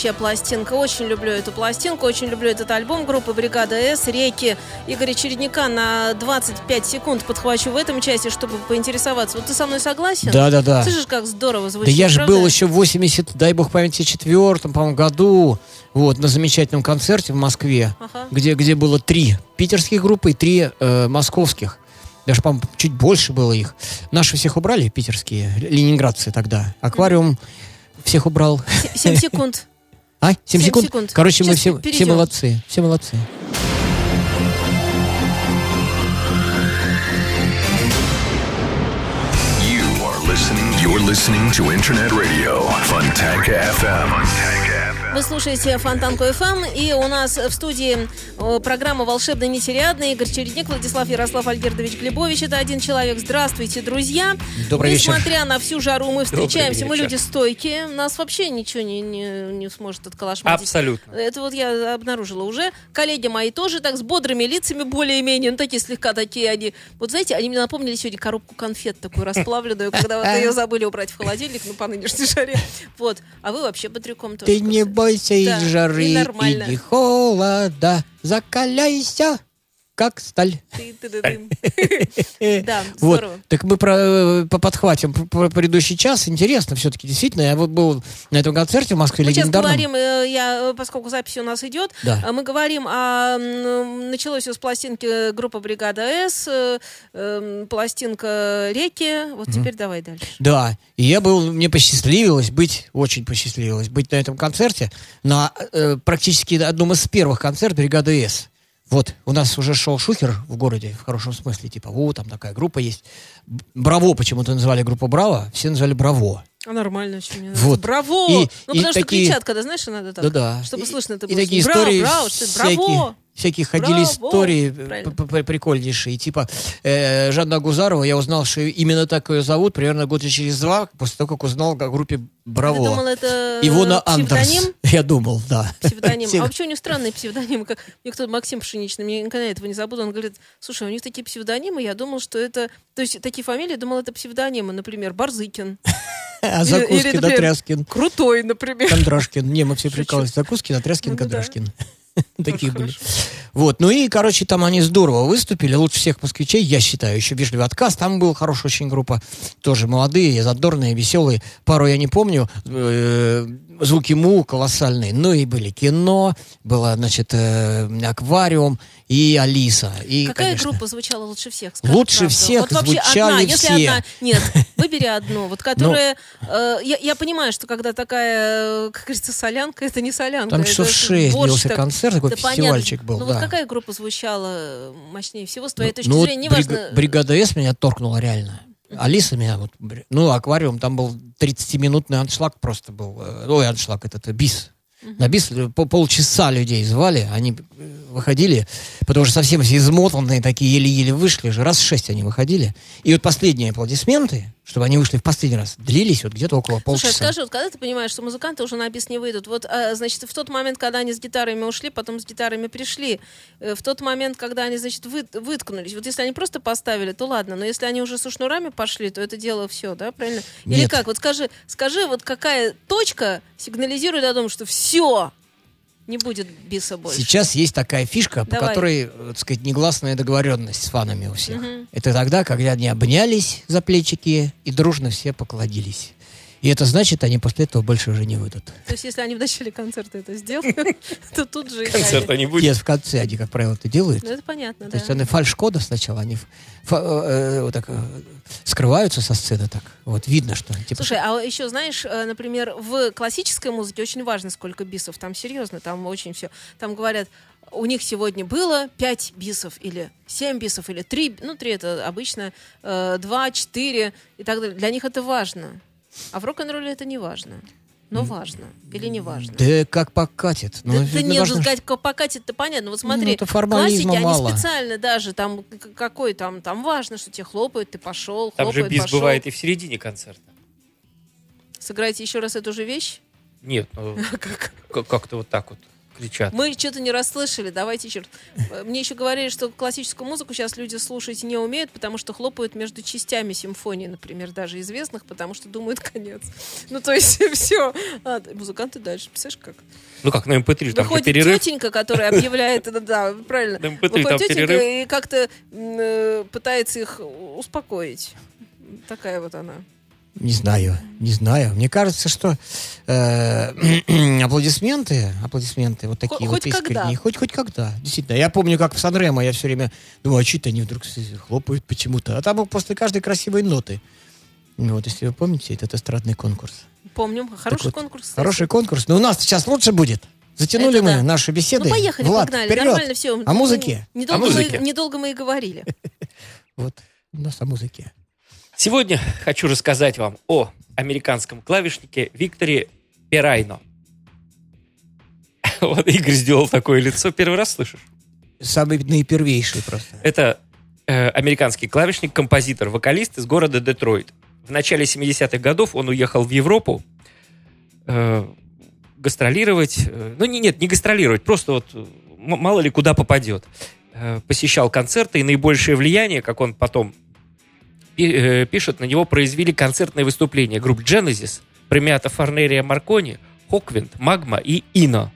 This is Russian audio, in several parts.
Потрясающая пластинка. Очень люблю эту пластинку, очень люблю этот альбом группы «Бригада С». Реки Игоря Чередника на 25 секунд подхвачу в этом части, чтобы поинтересоваться. Вот ты со мной согласен? Да, да, да. Слышишь, как здорово звучит, Да я же был еще в 80, дай бог памяти, четвертом, по-моему, году, вот, на замечательном концерте в Москве, Ага. где, где было три питерских группы и три э, московских. Даже, по-моему, чуть больше было их. Наши всех убрали, питерские, ленинградцы тогда. Аквариум всех убрал. 7 секунд. А? 7, Семь секунд? секунд. Короче, мы Сейчас все, все перейдем. молодцы. Все молодцы. You are listening. You're listening to Internet Radio Fontanka FM. Вы слушаете Фонтанку FM, и у нас в студии программа «Волшебно нетериадная». Игорь Чередник, Владислав Ярослав Альгердович Глебович. Это один человек. Здравствуйте, друзья. Добрый вечер. Несмотря на всю жару, мы встречаемся. Мы люди стойкие. Нас вообще ничего не, не, не сможет отколошматить. Абсолютно. Это вот я обнаружила уже. Коллеги мои тоже так с бодрыми лицами более-менее, ну такие слегка такие они. Вот знаете, они мне напомнили сегодня коробку конфет такую расплавленную, когда вот ее забыли убрать в холодильник, ну по нынешней жаре. Вот. А вы вообще бодряком тоже. Ты не бойся и Да, жары, и и, не холода. Закаляйся, как сталь. Да, Вот, так мы про, э, по- подхватим про, предыдущий час. Интересно все-таки, действительно. Я вот был на этом концерте в Москве Мы сейчас говорим, э, я, э, поскольку запись у нас идет, Да. э, мы говорим м, Началось все с пластинки группы «Бригада С», э, э, пластинка «Реки». Вот теперь давай дальше. Да, и я был, мне посчастливилось быть, очень посчастливилось быть на этом концерте, на практически одном из первых концертов «Бригады С». Вот, у нас уже шел шухер в городе, в хорошем смысле, типа, вот, там такая группа есть. Браво почему-то называли группу Браво, все называли Браво. А нормально очень мне нравится. Вот. Браво! И- ну, и потому что такие- кричат, когда, знаешь, надо так. Да-да. Чтобы И- слышно это и было. такие Браво, истории браво, что это, всякие, браво! Всякие ходили Браво! истории э, Правильно. прикольнейшие. Типа э, Жанна Агузарова, я узнал, что именно так ее зовут примерно года через два, после того, как узнал о группе Браво. Ты думал, это Ивона Андерс. псевдоним? Я думал, да. Псевдоним. А вообще у них странные псевдонимы. Как мне кто-то Максим Пшеничный, мне никогда этого не забуду. Он говорит, слушай, у них такие псевдонимы, я думал, что это... То есть такие фамилии, я думал, это псевдонимы. Например, Барзыкин. А закуски Дотряскин. Крутой, например. Кондрашкин. Не, мы все Шучу. прикалывались. Закуски Дотряскин, Ну. Кондрашкин. Такие были. Вот, ну и, короче, там они здорово выступили. Лучше всех москвичей, я считаю, еще вежливый отказ. Там была хорошая очень группа. Тоже молодые, задорные, веселые. Пару я не помню. Звуки Му колоссальные. Ну и были кино, было, значит, э, аквариум и Алиса. И, Какая конечно, группа звучала лучше всех? Скажи Лучше правду. всех вот вообще звучали одна, если все. одна. Нет, выбери одну, вот которая... э, я, я понимаю, что когда такая, э, как говорится, солянка, это не солянка. Там часов шесть длился так- концерт, такой Да фестивальчик понятно. был. Ну да. вот какая группа звучала э, мощнее всего, с твоей точки Ну, зрения? Неважно... бригада С меня торкнула реально. Алиса меня вот... Ну, аквариум, там был 30-минутный аншлаг просто был. Э, Ой, аншлаг, этот э, бис. На бис э, по- полчаса людей звали, они выходили, потому что совсем все измотанные такие, еле-еле вышли же, раз шесть они выходили. И вот последние аплодисменты, чтобы они вышли в последний раз, длились вот где-то около полчаса. Слушай, скажи, вот когда ты понимаешь, что музыканты уже на бис не выйдут, вот, а, значит, в тот момент, когда они с гитарами ушли, потом с гитарами пришли, э, в тот момент, когда они, значит, вы- выткнулись, вот если они просто поставили, то ладно, но если они уже со шнурами пошли, то это дело все, да, правильно? Или Нет. как? Вот скажи, скажи, вот какая точка сигнализирует о том, что все, не будет биса больше? Сейчас есть такая фишка, по Давай. которой, э, так сказать, негласная договоренность с фанами у всех. Это тогда, когда они обнялись за плечики и дружно все покладились. И это значит, они после этого больше уже не выйдут. То есть, если они в начале концерта это сделают, то тут же... Концерта они- не будет. Нет, в конце они, как правило, это делают. Ну, это понятно, То да. есть они фальш-кода сначала, они э, э, вот так э, скрываются со сцены так. Вот видно, что типа, Слушай, а еще, знаешь, например, в классической музыке очень важно, сколько бисов. Там серьезно, там очень все. Там говорят, у них сегодня было 5 бисов, или 7 бисов, или 3. Ну, 3 это обычно, 2, 4 и так далее. Для них это важно. А в рок-н-ролле это не важно. Но важно. Или не важно. да как покатит. Ну, Да, да нет, важно, ну, сказать, как покатит, это понятно. Вот смотри, Ну, это формализма классики, мало. они специально даже, там, какой там, там важно, что тебе хлопают, ты пошел, Там же хлопают, бис пошел. бывает и в середине концерта. Сыграйте еще раз эту же вещь. Нет, ну как-то вот так вот кричат. Мы что-то не расслышали, давайте. Э, Мне еще говорили, что классическую музыку сейчас люди слушать не умеют, потому что хлопают между частями симфонии, например, даже известных, потому что думают конец. Ну, то есть все. музыканты дальше, представляешь, как? Ну как, на МП3 там же Выходит перерыв. тетенька, которая объявляет, да, да, правильно. На MP3 Выходит там тетенька перерыв. и как-то э, пытается их успокоить. Такая вот она. Не знаю, не знаю. Мне кажется, что э, аплодисменты, аплодисменты вот такие Хоть вот когда. искренние, хоть хоть когда. Действительно, я помню, как в Санремо я все время думаю, а что они вдруг хлопают почему-то. А там после каждой красивой ноты. Вот, если вы помните, этот эстрадный конкурс. Помним. Хороший вот, конкурс. кстати. Хороший конкурс. Но у нас сейчас лучше будет. Затянули Это мы да. наши беседы. Ну, поехали, Влад, погнали. вперед. Нормально все. О музыке. Недолго, О музыке. Мы, недолго мы и говорили. Вот, у нас о музыке. Сегодня хочу рассказать вам о американском клавишнике Викторе Перайно. Вот Игорь сделал такое лицо. Первый раз слышишь? Самый наипервейший просто. Это э, американский клавишник, композитор, вокалист из города Детройт. В начале 70-х годов он уехал в Европу э, гастролировать. э, ну, не, нет, не гастролировать, просто вот мало ли куда попадет. Э, посещал концерты, и наибольшее влияние, как он потом пишет, на него произвели концертные выступления групп Genesis, премиата Фарнерия Маркони, Хоквинд, Магма и Ино.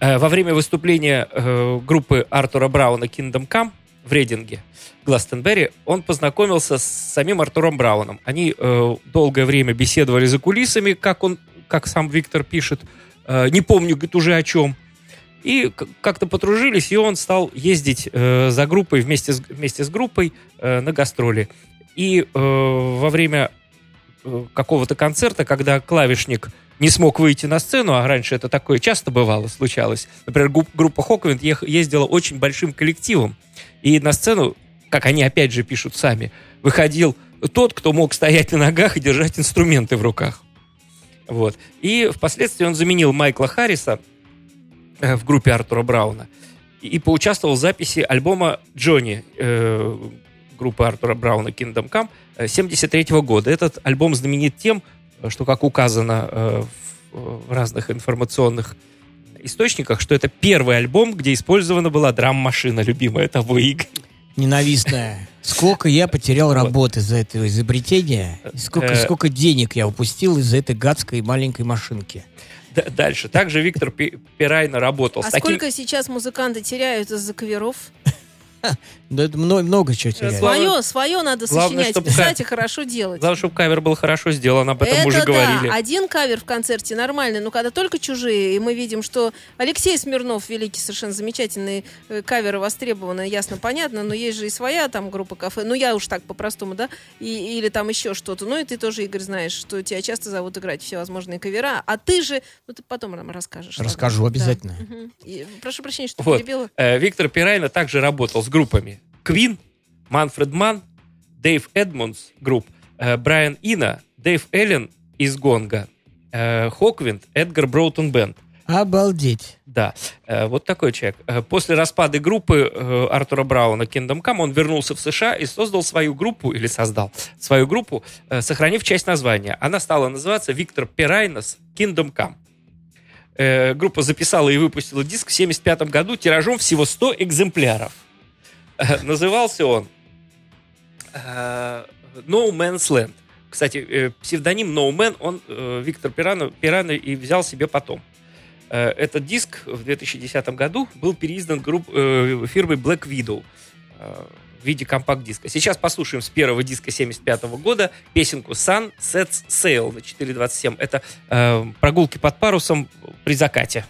Э, Во время выступления э, группы Артура Брауна Kingdom Come в Рейдинге, Гластенберри, он познакомился с самим Артуром Брауном. Они э, долгое время беседовали за кулисами, как он, как сам Виктор пишет, Э, не помню, говорит, уже о чем. И как-то подружились, и он стал ездить э, за группой вместе с, вместе с группой э, на гастроли. И э, во время э, какого-то концерта, когда клавишник не смог выйти на сцену, а раньше это такое часто бывало, случалось. Например, группа Хоквинд ездила очень большим коллективом. И на сцену, как они опять же пишут сами, выходил тот, кто мог стоять на ногах и держать инструменты в руках. Вот. И впоследствии он заменил Майкла Харриса в группе Артура Брауна и поучаствовал в записи альбома Джонни э, группы Артура Брауна Kingdom Come э, 73 года. Этот альбом знаменит тем, э, что, как указано э, в, в разных информационных источниках, что это первый альбом, где использована была драм-машина, любимая тобой Игорь. Ненавистная. Сколько я потерял работы из-за этого изобретения, и сколько, Э. сколько денег я упустил из-за этой гадской маленькой машинки. Дальше. Также Виктор Пи- Пирайна работал А сколько сейчас музыканты теряют из-за каверов? Да это много, много чего теряю. Главное- Свое, свое надо главное, сочинять, писать и хорошо делать. Главное, чтобы кавер был хорошо сделан, об этом мы уже Это говорили. да, один кавер в концерте нормальный, но когда только чужие, и мы видим, что Алексей Смирнов, великий, совершенно замечательный э, каверы востребованы, ясно, понятно, но есть же и своя там группа кафе, ну я уж так по-простому, да, и, или там еще что-то, ну и ты тоже, Игорь, знаешь, что тебя часто зовут играть всевозможные кавера, а ты же, ну ты потом нам расскажешь. Расскажу Да. обязательно. Мгм. И прошу прощения, что Вот. перебила. Э, Виктор Пирайна также работал с группами Queen, Manfred Mann, Dave Edmunds Group, э, Брайан Ино, Дэйв Эллен из Гонга, э, Hawkwind, Edgar Broughton Band. Обалдеть. Да, э, вот такой человек. После распада группы Артура Брауна Kingdom Come он вернулся в США и создал свою группу, или создал свою группу, сохранив часть названия. Она стала называться Victor Peraino's Kingdom Come. Группа записала и выпустила диск в 1975 году тиражом всего 100 экземпляров. Назывался он э, No Man's Land. Кстати, э, псевдоним No Man он э, Виктор Пирано, и взял себе потом. Этот диск в 2010 году был переиздан групп, фирмой Black Widow. В виде компакт-диска. Сейчас послушаем с первого диска 75 года песенку Sun Sets Sail на 4.27. Это э, прогулки под парусом при закате.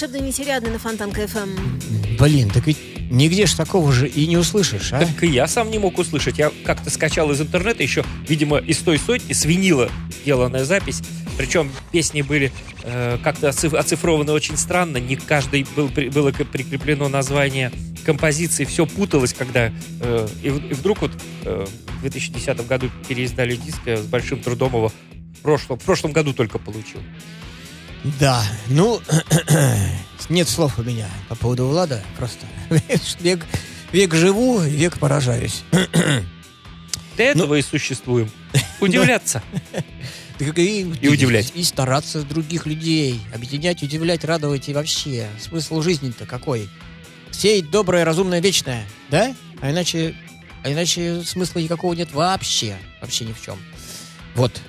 Волшебный нетерядный на Фонтанка ФМ. Блин, так ведь нигде ж такого же и не услышишь, а? Так и я сам не мог услышать. Я как-то скачал из интернета еще, видимо, из той сотни, с винила сделанная запись. Причем песни были э, как-то оциф- оцифрованы очень странно. Не каждый был, при- было прикреплено название композиции. Все путалось, когда... э, и, и вдруг вот э, в 2010 году переиздали диск. С большим трудом его в прошлом, в прошлом году только получил. Да, ну, нет слов у меня по поводу Влада, просто век, век живу, век поражаюсь. Для этого и существуем. Удивляться. И, И удивлять. И стараться других людей, объединять, удивлять, радовать и вообще. Смысл жизни-то какой? Сеять доброе, разумное, вечное, да? А иначе, а иначе смысла никакого нет вообще. Вообще ни в чем. Вот.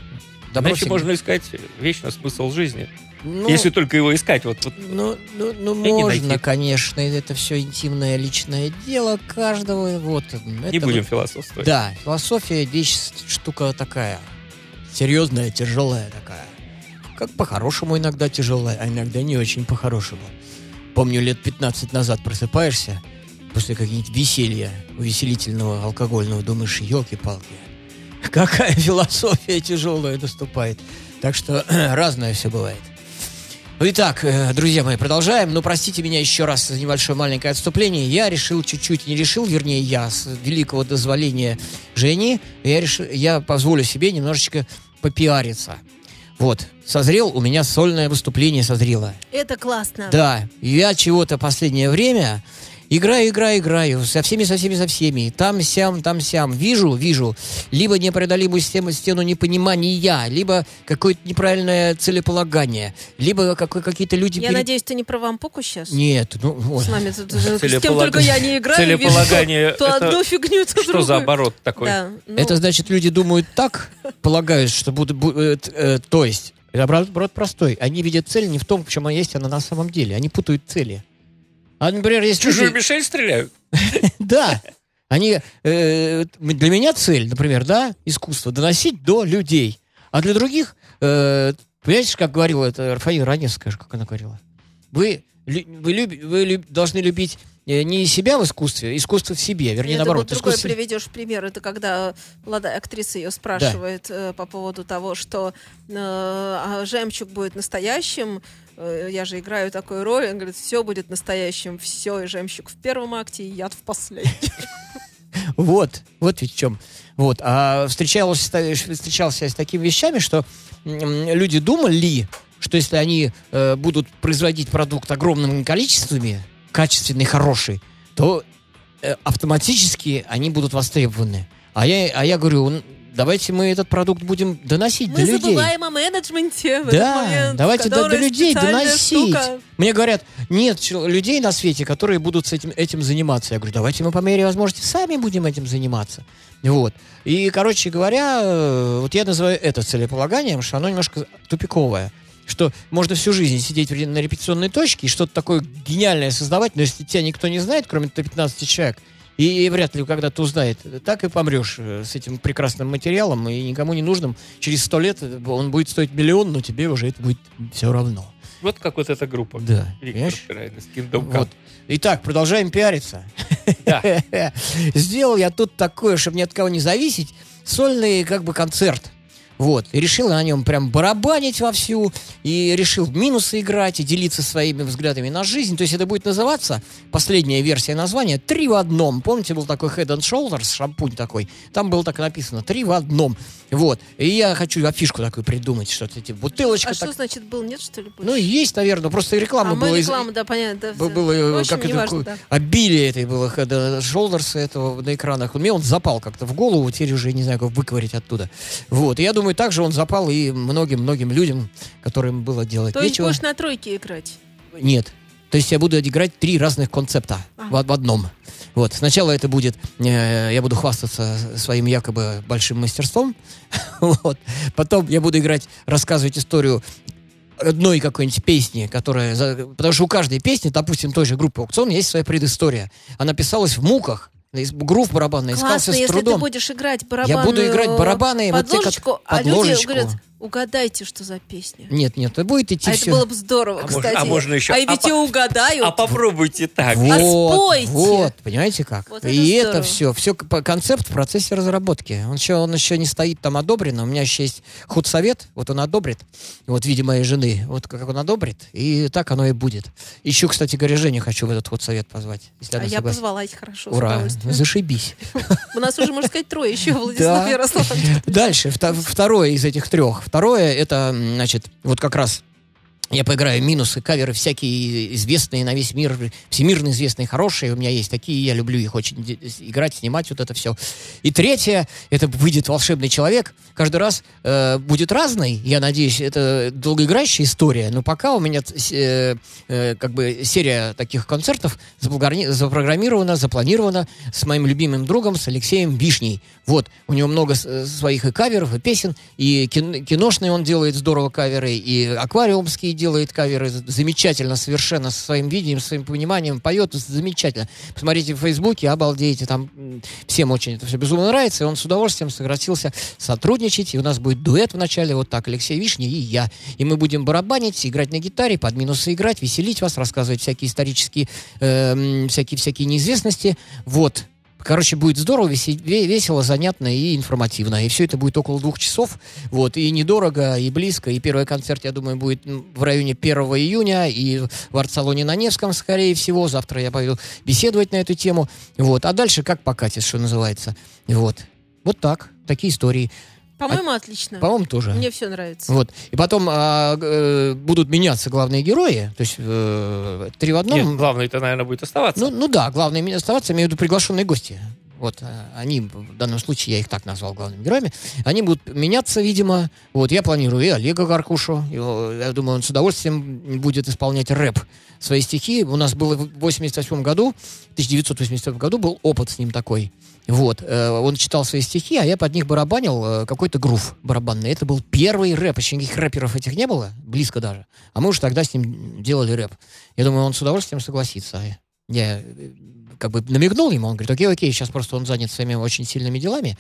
Добро Иначе можно искать вечно смысл жизни. Ну, Если только его искать. Вот, вот Ну, ну, ну можно, конечно, это все интимное личное дело каждого. Вот, не это будем вот- философствовать. Да, философия вещь штука такая. Серьезная, тяжелая такая. Как по-хорошему иногда тяжелая, а иногда не очень по-хорошему. Помню, лет 15 назад просыпаешься после каких-нибудь веселья, увеселительного, алкогольного, думаешь, елки-палки, какая философия тяжелая наступает. Так что разное все бывает. Итак, э, друзья мои, продолжаем. Но простите меня еще раз за небольшое маленькое отступление. Я решил чуть-чуть, не решил, вернее, я с великого дозволения Жени, я, решил, я позволю себе немножечко попиариться. Вот, созрел, у меня сольное выступление созрело. Это классно. Да, я чего-то последнее время играю, играю, играю, со всеми, со всеми, со всеми, там, сям, там, сям, вижу, вижу, либо непреодолимую стену, стену непонимания, либо какое-то неправильное целеполагание, либо какой- какие-то люди... Я пере- надеюсь, ты не про вампуку сейчас? Нет, ну, вот. С нами тут, э, с кем Целеполаг- только я не играю, Целеполагание вижу то, то это одну фигню, то Что за другую. оборот такой? Да, ну, Это значит, люди думают так, полагают, что будут... бу- э, э, то есть, это оборот простой. Они видят цель не в том, в чем она есть, она на самом деле. Они путают цели. А, например, есть Чужую люди- мишень стреляют? Да. Они, э, для меня цель, например, да, искусство, доносить до людей. А для других, э, понимаете, как говорила это Рафаила Раневская, как она говорила? Вы, вы, люб- вы люб- должны любить э, не себя в искусстве, а искусство в себе, вернее, это наоборот. вот другой искусство- приведешь пример. Это когда молодая актриса ее спрашивает э, по поводу того, что э, а жемчуг будет настоящим. Э, я же играю такую роль. Он говорит, все будет настоящим. Все, и жемчуг в первом акте, и яд в последнем. Вот, вот ведь в чем. Вот. А встречался, встречался я с такими вещами, что люди думали, что если они э, будут производить продукт огромными количествами, качественный, хороший, то э, автоматически они будут востребованы. А я, а я говорю, «Н- давайте мы этот продукт будем доносить Мы до людей. забываем о менеджменте в этот Да, момент, давайте до, до людей доносить. штука. Мне говорят, нет людей на свете, которые будут с этим, этим заниматься. Я говорю, давайте мы по мере возможности сами будем этим заниматься. Вот. И, короче говоря, э, вот я называю это целеполаганием, что оно немножко тупиковое. Что можно всю жизнь сидеть на репетиционной точке и что-то такое гениальное создавать, но если тебя никто не знает, кроме 15 человек, и вряд ли когда-то узнает, так и помрешь э, с этим прекрасным материалом и никому не нужным. Через сто лет э, он будет стоить миллион, но тебе уже это будет все равно. Вот как вот эта группа. Да. Виктор с Kingdom Come. Вот. Итак, продолжаем пиариться. Да. Сделал я тут такое, чтобы ни от кого не зависеть, сольный как бы концерт. Вот. И решил на нем прям барабанить вовсю. И решил минусы играть и делиться своими взглядами на жизнь. То есть это будет называться, последняя версия названия, «Три в одном». Помните, был такой Head and Shoulders, шампунь такой? Там было так написано «Три в одном». Вот. И я хочу афишку такую придумать, что-то типа бутылочка. А так- что значит был? Нет, что ли? больше? Ну, есть, наверное, просто реклама а была. мы из- да, понятно. да, было э, общем, как это, такое да. обилие этой было Head and Shoulders этого на экранах. Мне он запал как-то в голову, теперь уже не знаю, как выковырять оттуда. Вот. И я думаю, также он запал и многим-многим людям, которым было делать То есть нечего. будешь на тройке играть? Нет. То есть я буду играть три разных концепта в, в одном. Вот. Сначала это будет, э, я буду хвастаться своим якобы большим мастерством. вот. Потом я буду играть, рассказывать историю одной какой-нибудь песни, которая... Потому что у каждой песни, допустим, той же группы «Аукцион» есть своя предыстория. Она писалась в муках, грув барабанный искался Классно, с если трудом. ты будешь играть барабанную Я буду играть барабаны, вот те, как- подложечку, а люди подложечку. говорят, Угадайте, что за песня. Нет, нет, это будет идти А все. это было бы здорово, А кстати. можно- а можно еще- А а ведь и угадают. А попробуйте так. Вот, спойте. вот, понимаете как? Вот это и это здорово. все, все концепт в процессе разработки. Он еще, он еще не стоит там одобрен, у меня еще есть худсовет, вот он одобрит, вот в виде моей жены, вот как он одобрит, и так оно и будет. Еще, кстати говоря, Женю хочу в этот худсовет позвать, если А я согласится. позвала их хорошо, Ура, зашибись. У нас уже, можно сказать, трое еще, Владислав. Ярославович. Дальше, вто- второе из этих трех. Второе, это, значит, вот как раз я поиграю минусы, каверы всякие известные на весь мир, всемирно известные, хорошие. У меня есть такие, я люблю их очень играть, снимать, вот это все. И третье, это выйдет волшебный человек. Каждый раз э, будет разный, я надеюсь, это долгоиграющая история, но пока у меня э, э, как бы серия таких концертов запрограмми- запрограммирована, запланирована с моим любимым другом, с Алексеем Вишней. Вот, у него много своих и каверов, и песен, и кин- киношные он делает здорово каверы, и аквариумские делает каверы замечательно совершенно со своим видением, своим пониманием, поет замечательно. Посмотрите в Фейсбуке, обалдеете, там всем очень это все безумно нравится, и он с удовольствием согласился сотрудничать, и у нас будет дуэт в начале, вот так, Алексей Вишня и я. И мы будем барабанить, играть на гитаре, под минусы играть, веселить вас, рассказывать всякие исторические, э, м, всякие, всякие неизвестности. Вот. Короче, будет здорово, весе- ве- весело, занятно и информативно. И все это будет около двух часов. Вот. И недорого, и близко. И первый концерт, я думаю, будет в районе 1 июня. И в арт-салоне на Невском, скорее всего. Завтра я пойду беседовать на эту тему. Вот. А дальше как покатит, что называется. Вот. Вот так. Такие истории. По-моему, отлично. По-моему, тоже. Мне все нравится. Вот. И потом а, э, будут меняться главные герои. То есть э, три в одном. Нет, главное, это, наверное, будет оставаться. Ну, ну да, главное оставаться, имею в виду приглашенные гости. Вот, э, они, в данном случае, я их так назвал главными героями, они будут меняться, видимо. Вот, я планирую и Олега Гаркушу, его, я думаю, он с удовольствием будет исполнять рэп. Свои стихи. У нас было в 88 году, в 1988 году был опыт с ним такой. Вот, э, он читал свои стихи, а я под них барабанил э, какой-то грув барабанный. Это был первый рэп, еще никаких рэперов этих не было, близко даже. А мы уже тогда с ним делали рэп. Я думаю, он с удовольствием согласится. Я как бы намекнул ему, он говорит, окей, окей, сейчас просто он занят своими очень сильными делами,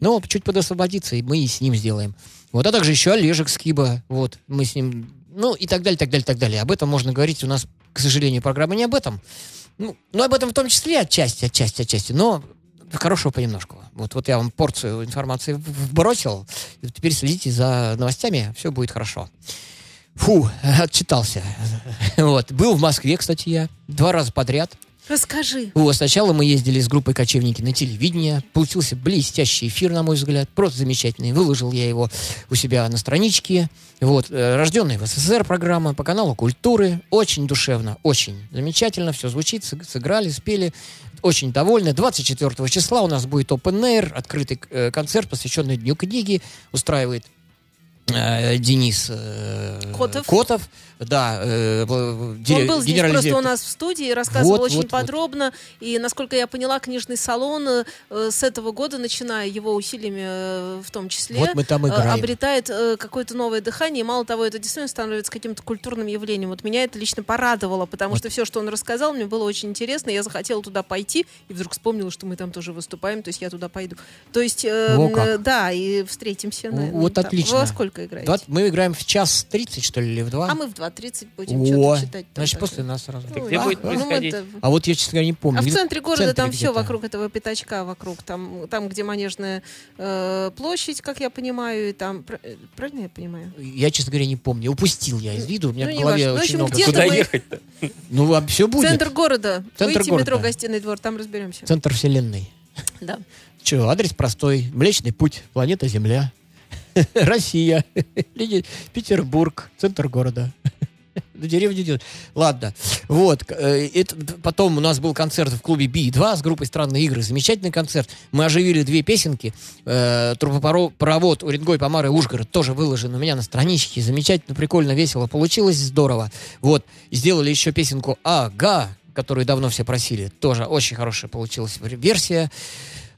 но чуть подосвободится, и мы и с ним сделаем. Вот, а также еще Олежек Скиба, вот, мы с ним, ну, и так далее, так далее, так далее. Об этом можно говорить, у нас, к сожалению, программа не об этом. Ну, ну, об этом в том числе отчасти, отчасти, отчасти, но хорошего понемножку. Вот, вот я вам порцию информации вбросил, теперь следите за новостями, все будет хорошо. Фу, отчитался. Вот. Был в Москве, кстати, я. Два раза подряд. Расскажи. Вот, сначала мы ездили с группой «Кочевники» на телевидение. Получился блестящий эфир, на мой взгляд. Просто замечательный. Выложил я его у себя на страничке. Вот, э, рожденная в СССР программа по каналу «Культуры». Очень душевно, очень замечательно. Все звучит, сыг- сыграли, спели. Очень довольны. 24 числа у нас будет Open Air, открытый э, концерт, посвященный Дню книги. Устраивает Денис э, Котов. Да, э, Он был здесь просто у директор. нас в студии, рассказывал Вот, очень вот, вот. подробно. И, насколько я поняла, книжный салон э, с этого года, начиная его усилиями э, в том числе, Вот мы там э, обретает э, какое-то новое дыхание. И мало того, это действительно становится каким-то культурным явлением. Вот меня это лично порадовало, потому что все, что он рассказал, мне было очень интересно. Я захотела туда пойти, и вдруг вспомнила, что мы там тоже выступаем, то есть я туда пойду. То есть, э, Во как. э, да, и встретимся. Наверное, вот там. отлично. Во сколько играете? Два- мы играем в час 30, что ли, или в два? А мы в 2.30 будем О, что-то читать. значит, после нас сразу. Так Ой, где а, будет ну, это- А вот я, честно говоря, не помню. А в центре города центре там все вокруг этого пятачка, вокруг там, там где Манежная э, площадь, как я понимаю, и там э, правильно я понимаю? Я, честно говоря, не помню. Упустил я из виду. У меня Ну, в голове важно. В очень общем, много. где-то Куда мы- ехать-то? Ну, а все будет. Центр города. Центр Выйти города. метро Гостиный двор, там разберемся. Центр вселенной. Да. Че, адрес простой. Млечный путь. Планета Земля. Россия. Петербург. Центр города. До деревни идет. Ладно. Вот. э, это- потом у нас был концерт в клубе Би-2 с группой «Странные игры». Замечательный концерт. Мы оживили две песенки. Э, Трубопровод Уренгой, Помары, Ужгород тоже выложен у меня на страничке. Замечательно, прикольно, весело. Получилось здорово. Вот. Сделали еще песенку «Ага», которую давно все просили. Тоже очень хорошая получилась версия.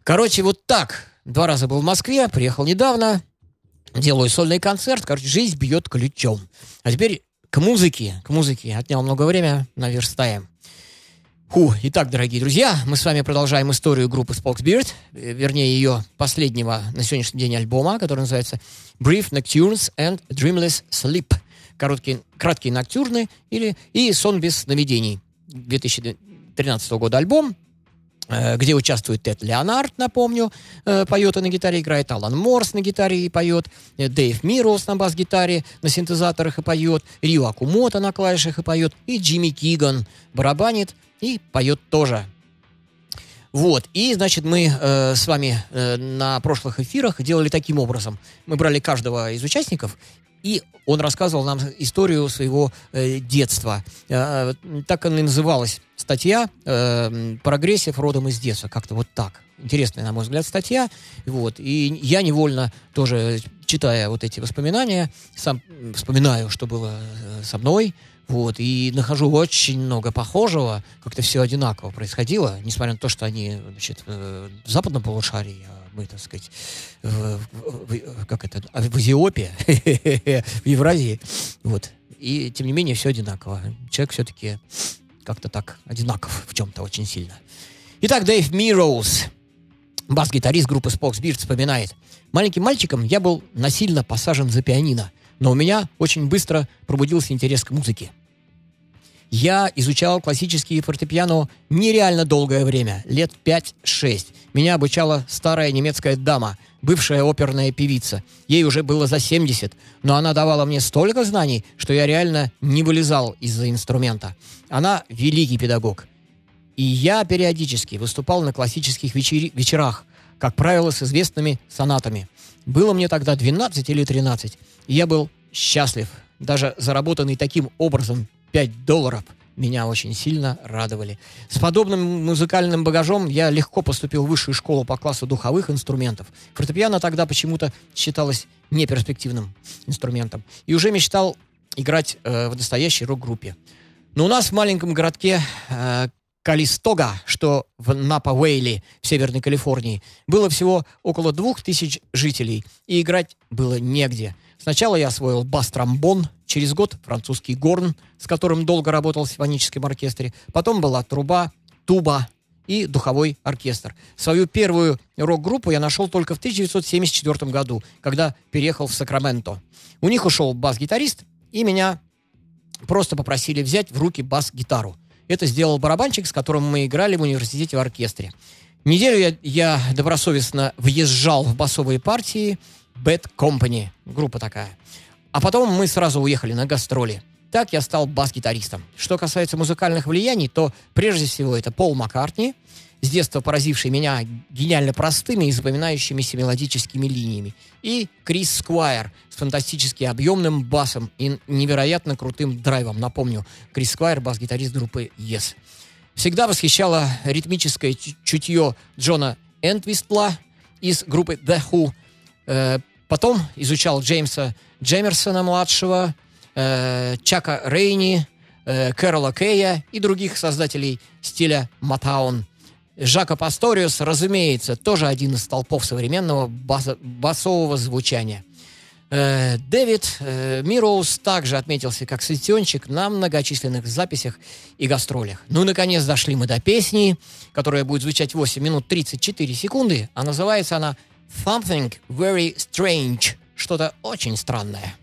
Короче, вот так. Два раза был в Москве, приехал недавно. Делаю сольный концерт. Короче, жизнь бьет ключом. А теперь к музыке. К музыке. Отнял много времени, наверстаем. Фу, итак, дорогие друзья, мы с вами продолжаем историю группы Spokesbeard, э, вернее, ее последнего на сегодняшний день альбома, который называется Brief Nocturnes and Dreamless Sleep. Короткие, краткие ноктюрны или и сон без сновидений. 2013 года альбом, где участвует Тед Леонард, напомню, э, поет и на гитаре играет, Алан Морс на гитаре и поет, э, Дэйв Мироус на бас-гитаре, на синтезаторах и поет, Рио Акумото на клавишах и поет, и Джимми Киган барабанит и поет тоже. Вот, и, значит, мы э, с вами э, на прошлых эфирах делали таким образом. Мы брали каждого из участников, и он рассказывал нам историю своего э, детства. Э, так она и называлась статья э, «Прогрессив родом из детства». Как-то вот так. Интересная, на мой взгляд, статья. Вот. И я невольно тоже, читая вот эти воспоминания, сам вспоминаю, что было э, со мной, вот, и нахожу очень много похожего, как-то все одинаково происходило, несмотря на то, что они, значит, э, в западном полушарии, а мы, так сказать, в, в- как это, а, в Эфиопии, в Евразии, вот. И, тем не менее, все одинаково. Человек все-таки как-то так одинаков в чем-то очень сильно. Итак, Дэйв Мироуз, бас-гитарист группы Spox Beard, вспоминает. «Маленьким мальчиком я был насильно посажен за пианино, но у меня очень быстро пробудился интерес к музыке. Я изучал классические фортепиано нереально долгое время, лет 5-6. Меня обучала старая немецкая дама, бывшая оперная певица. Ей уже было за 70, но она давала мне столько знаний, что я реально не вылезал из-за инструмента. Она великий педагог. И я периодически выступал на классических вечери- вечерах, как правило, с известными сонатами. Было мне тогда 12 или 13, и я был счастлив. Даже заработанный таким образом 5 долларов меня очень сильно радовали. С подобным музыкальным багажом я легко поступил в высшую школу по классу духовых инструментов. Фортепиано тогда почему-то считалось неперспективным инструментом. И уже мечтал играть э, в настоящей рок-группе. Но у нас в маленьком городке э, Калистога, что в Напа-Уэйли в Северной Калифорнии, было всего около двух тысяч жителей, и играть было негде. Сначала я освоил бас-тромбон, через год французский горн, с которым долго работал в симфоническом оркестре, потом была труба, туба и духовой оркестр. Свою первую рок-группу я нашел только в 1974 году, когда переехал в Сакраменто. У них ушел бас-гитарист, и меня просто попросили взять в руки бас-гитару. Это сделал барабанщик, с которым мы играли в университете в оркестре. Неделю я, я добросовестно въезжал в басовые партии Bad Company, группа такая. А потом мы сразу уехали на гастроли. Так я стал бас-гитаристом. Что касается музыкальных влияний, то прежде всего это Пол Маккартни, с детства поразивший меня гениально простыми и запоминающимися мелодическими линиями, и Крис Сквайр с фантастически объемным басом и невероятно крутым драйвом. Напомню, Крис Сквайр, бас-гитарист группы Yes. Всегда восхищало ритмическое чу- чутье Джона Энтвистла из группы The Who. Э, потом изучал Джеймса Джемерсона-младшего, э, Чака Рейни, э, Кэрола Кэя и других создателей стиля Матаун. Жака Пасториус, разумеется, тоже один из столпов современного басового звучания. Дэвид Мироуз также отметился как сессионщик на многочисленных записях и гастролях. Ну и, наконец, дошли мы до песни, которая будет звучать 8 минут 34 секунды, а называется она «Something Very Strange», что-то очень странное.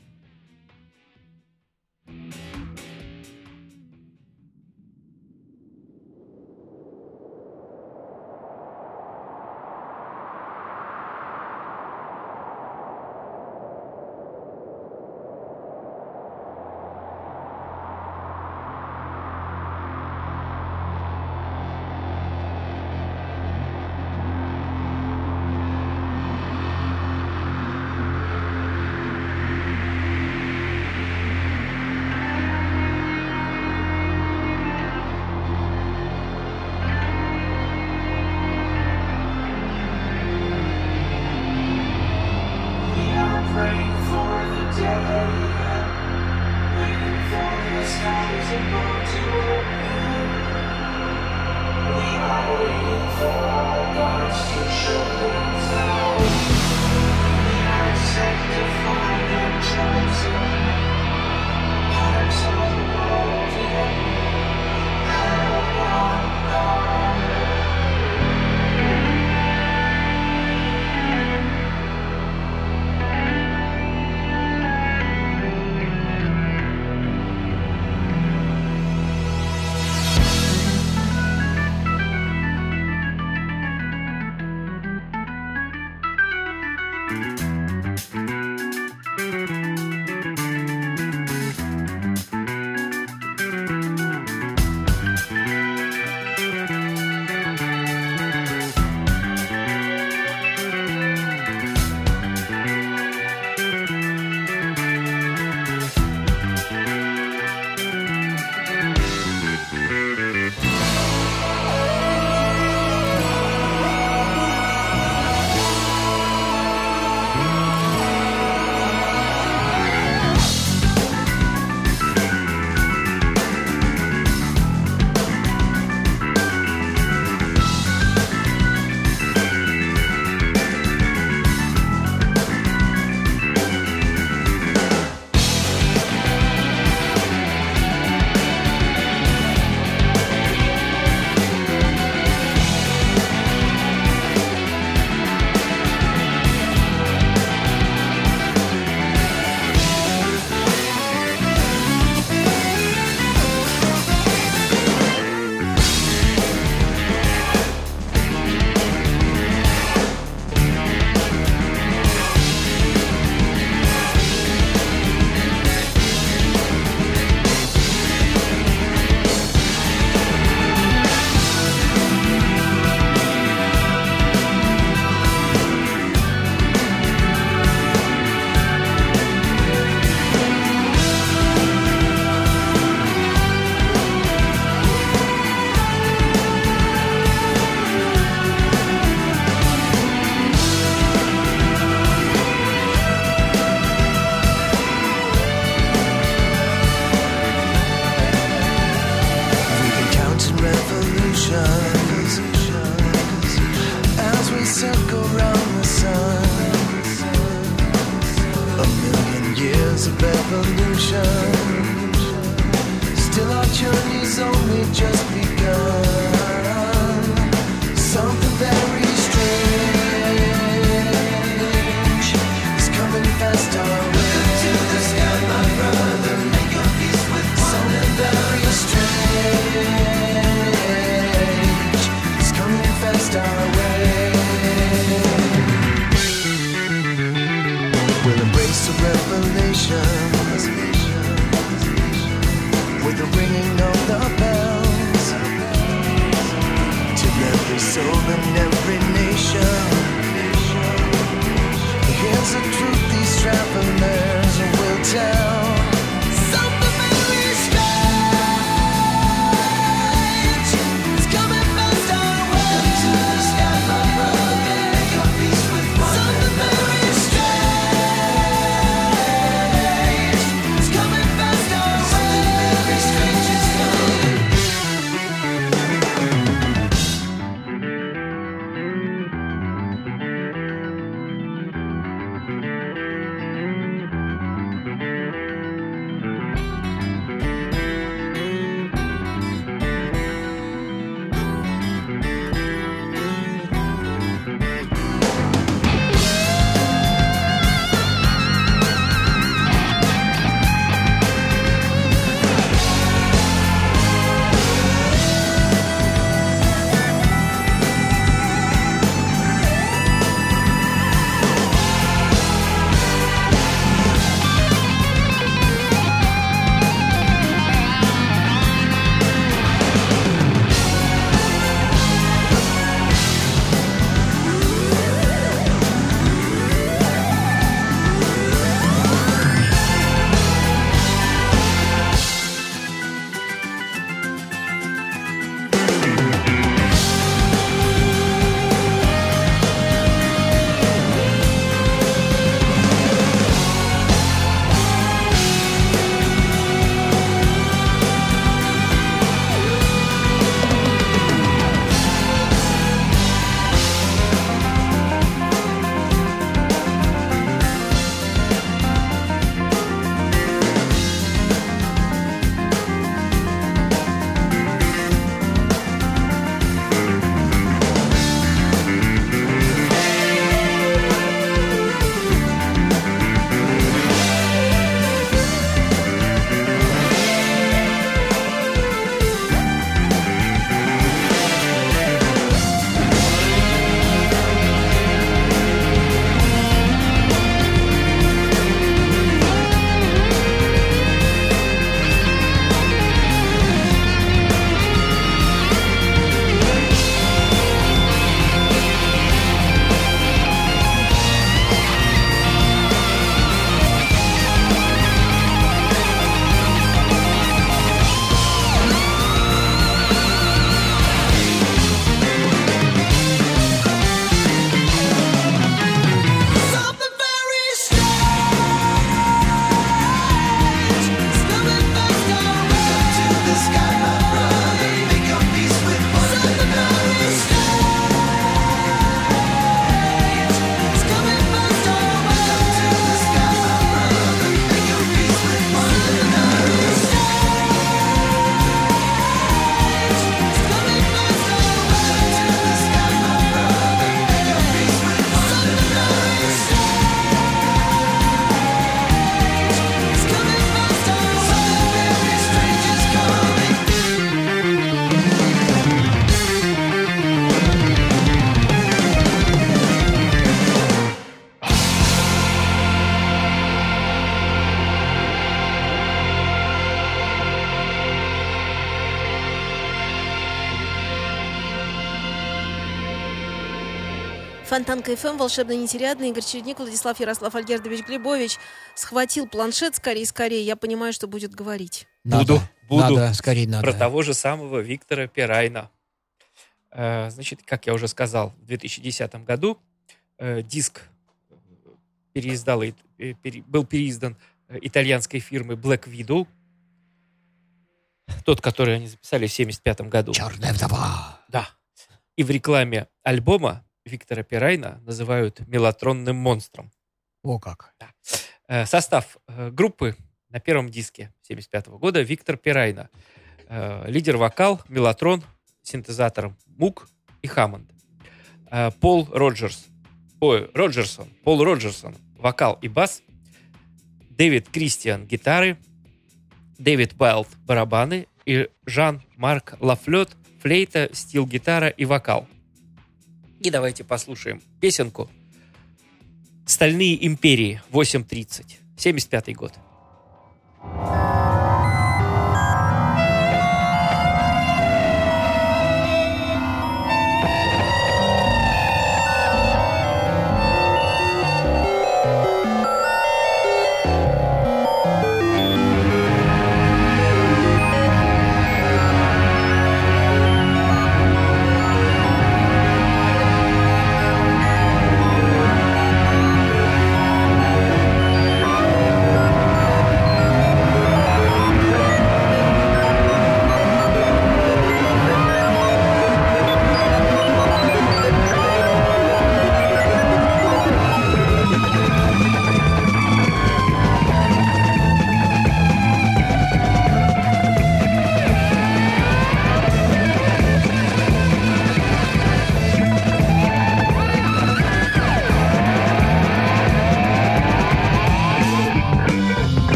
Фонтан КФМ, Волшебный нетериадный. Игорь Чередник, Владислав Ярослав Альгердович Глебович. Схватил планшет скорее, скорее. Я понимаю, что будет говорить. Надо, буду, буду. Надо, скорее надо. Про того же самого Виктора Пирайна. Э, значит, как я уже сказал, в 2010 году э, диск переиздал, э, был переиздан итальянской фирмы Black Widow. Тот, который они записали в 1975 году. «Черная вдова». Да. И в рекламе альбома Виктора Пирайна называют мелатронным монстром. О как. Да. Э, состав э, группы на первом диске 1975 года Виктор Пирайна. Э, лидер вокал, мелатрон, синтезатор Мук и Хаммонд. Пол Роджерс. Ой, Роджерсон. Пол Роджерсон. Вокал и бас. Дэвид Кристиан – гитары. Дэвид Байлд – барабаны. И Жан-Марк Лафлет – флейта, стил-гитара и вокал. И давайте послушаем песенку «Стальные империи, 8.30, 75-й год». Thank you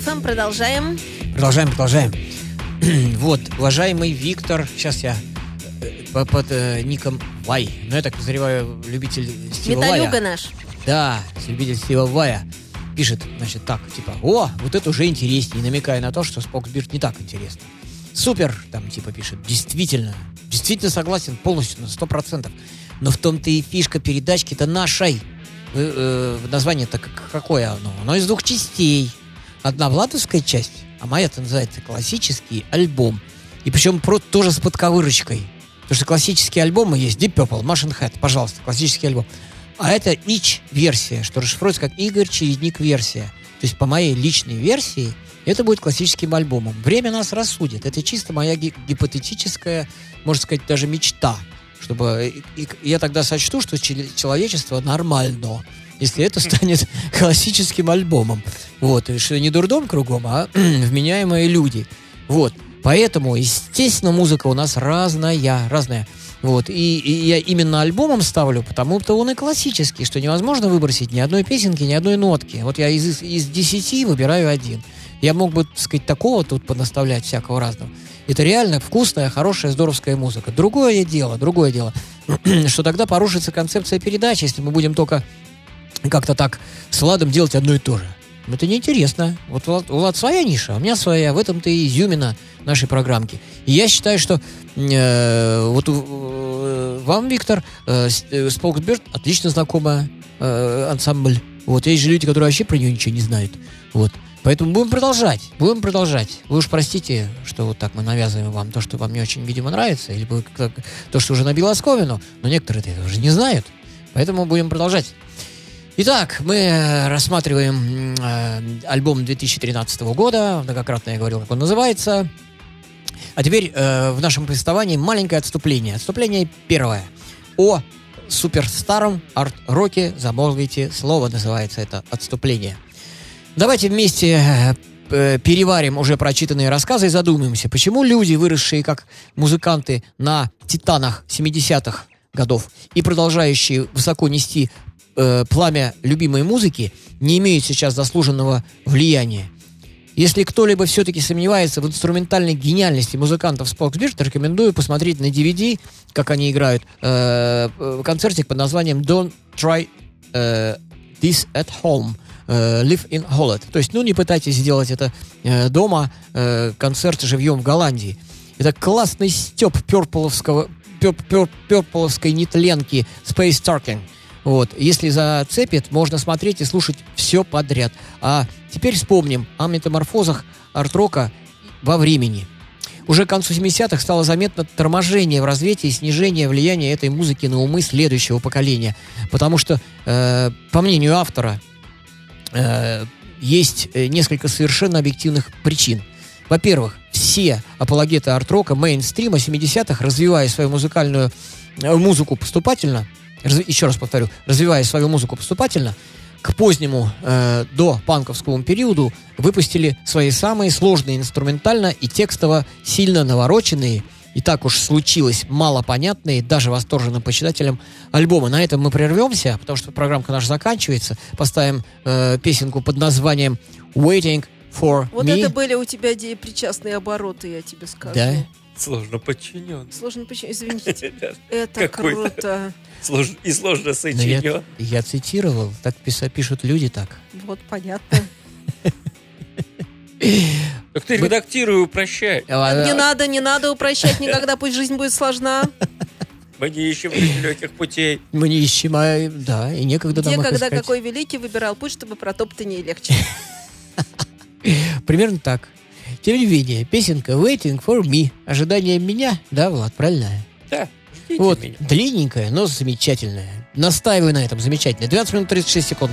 FM. Продолжаем. Продолжаем, продолжаем. вот, уважаемый Виктор, сейчас я э, по- под э, ником Вай, ну я так подозреваю, любитель Стива Металюга Вая. наш. Да, любитель Стива Вая пишет, значит, так, типа, о, вот это уже интереснее, намекая на то, что Споксбирд не так интересно. Супер, там, типа, пишет, действительно, действительно согласен полностью, на сто процентов. Но в том-то и фишка передачки-то нашей. Э, э, название-то как- какое оно? Оно из двух частей. Одна владовская часть, а моя-то называется классический альбом. И причем про, тоже с подковырочкой. Потому что классические альбомы есть Deep Purple, Machine Head, пожалуйста, классический альбом. А это ИЧ-версия, что расшифруется как Игорь Чередник-версия. То есть по моей личной версии это будет классическим альбомом. Время нас рассудит. Это чисто моя ги- гипотетическая, можно сказать, даже мечта. Чтобы и- и я тогда сочту, что человечество нормально, если это станет классическим альбомом. Вот, и что не дурдом кругом, а вменяемые люди. Вот. Поэтому, естественно, музыка у нас разная, разная. Вот. И, и я именно альбомом ставлю, потому-то он и классический, что невозможно выбросить ни одной песенки, ни одной нотки. Вот я из, из десяти выбираю один. Я мог бы, так сказать, такого тут понаставлять всякого разного. Это реально вкусная, хорошая, здоровская музыка. Другое дело, другое дело, что тогда порушится концепция передачи, если мы будем только как-то так с Владом делать одно и то же. Это неинтересно. Вот Влад, у Влада своя ниша, а у меня своя. В этом-то и изюмина нашей программки. И я считаю, что э, вот э, вам, Виктор, э, э, Споксберт отлично знакомая э, ансамбль. Вот есть же люди, которые вообще про нее ничего не знают. Вот. Поэтому будем продолжать. Будем продолжать. Вы уж простите, что вот так мы навязываем вам то, что вам не очень, видимо, нравится, или то, что уже набило оскомину, но некоторые это уже не знают. Поэтому будем продолжать. Итак, мы э, рассматриваем э, альбом 2013 года. Многократно я говорил, как он называется. А теперь э, в нашем повествовании маленькое отступление. Отступление первое. О суперстаром арт-роке замолвите слово, называется это отступление. Давайте вместе э, э, переварим уже прочитанные рассказы и задумаемся, почему люди, выросшие как музыканты на титанах 70-х годов и продолжающие высоко нести э, пламя любимой музыки, не имеют сейчас заслуженного влияния. Если кто-либо все-таки сомневается в инструментальной гениальности музыкантов Споксбирд, рекомендую посмотреть на DVD, как они играют, э, э, концертик под названием Don't Try э, This at Home. э, Live in Holland. То есть, ну, не пытайтесь сделать это э, дома, э, концерт живьем в Голландии. Это классный степ перполовского, пер- пер- перполовской нетленки Space Talking. Вот. Если зацепит, можно смотреть и слушать все подряд. А теперь вспомним о метаморфозах арт-рока во времени. Уже к концу 70-х стало заметно торможение в развитии и снижение влияния этой музыки на умы следующего поколения. Потому что, э, по мнению автора, э, есть э, несколько совершенно объективных причин. Во-первых, все апологеты арт-рока, мейнстрима 70-х, развивая свою музыкальную э, музыку поступательно, еще раз повторю, развивая свою музыку поступательно, к позднему э, до панковскому периоду выпустили свои самые сложные инструментально и текстово сильно навороченные и так уж случилось малопонятные даже восторженным почитателям альбомы. На этом мы прервемся, потому что программка наша заканчивается. Поставим э, песенку под названием Waiting for Вот Me. это были у тебя причастные обороты, я тебе скажу. Да? Сложно подчинен. Сложно почему? Извините. Это круто. И сложно Но я, сочинен. я цитировал, так писа- пишут люди так. Вот понятно. Так ты редактируй упрощай. А, Не надо, не надо упрощать никогда, пусть жизнь будет сложна. Мы не ищем легких путей. Мы не ищем, а, да, и некогда Где, нам когда какой великий выбирал путь, чтобы протоптание легче. Примерно так. Менее, песенка Waiting for Me. Ожидание меня, да, Влад, правильно? Да, Вот, меня. длинненькая, но замечательная. Настаиваю на этом, замечательно. 12 минут 36 секунд.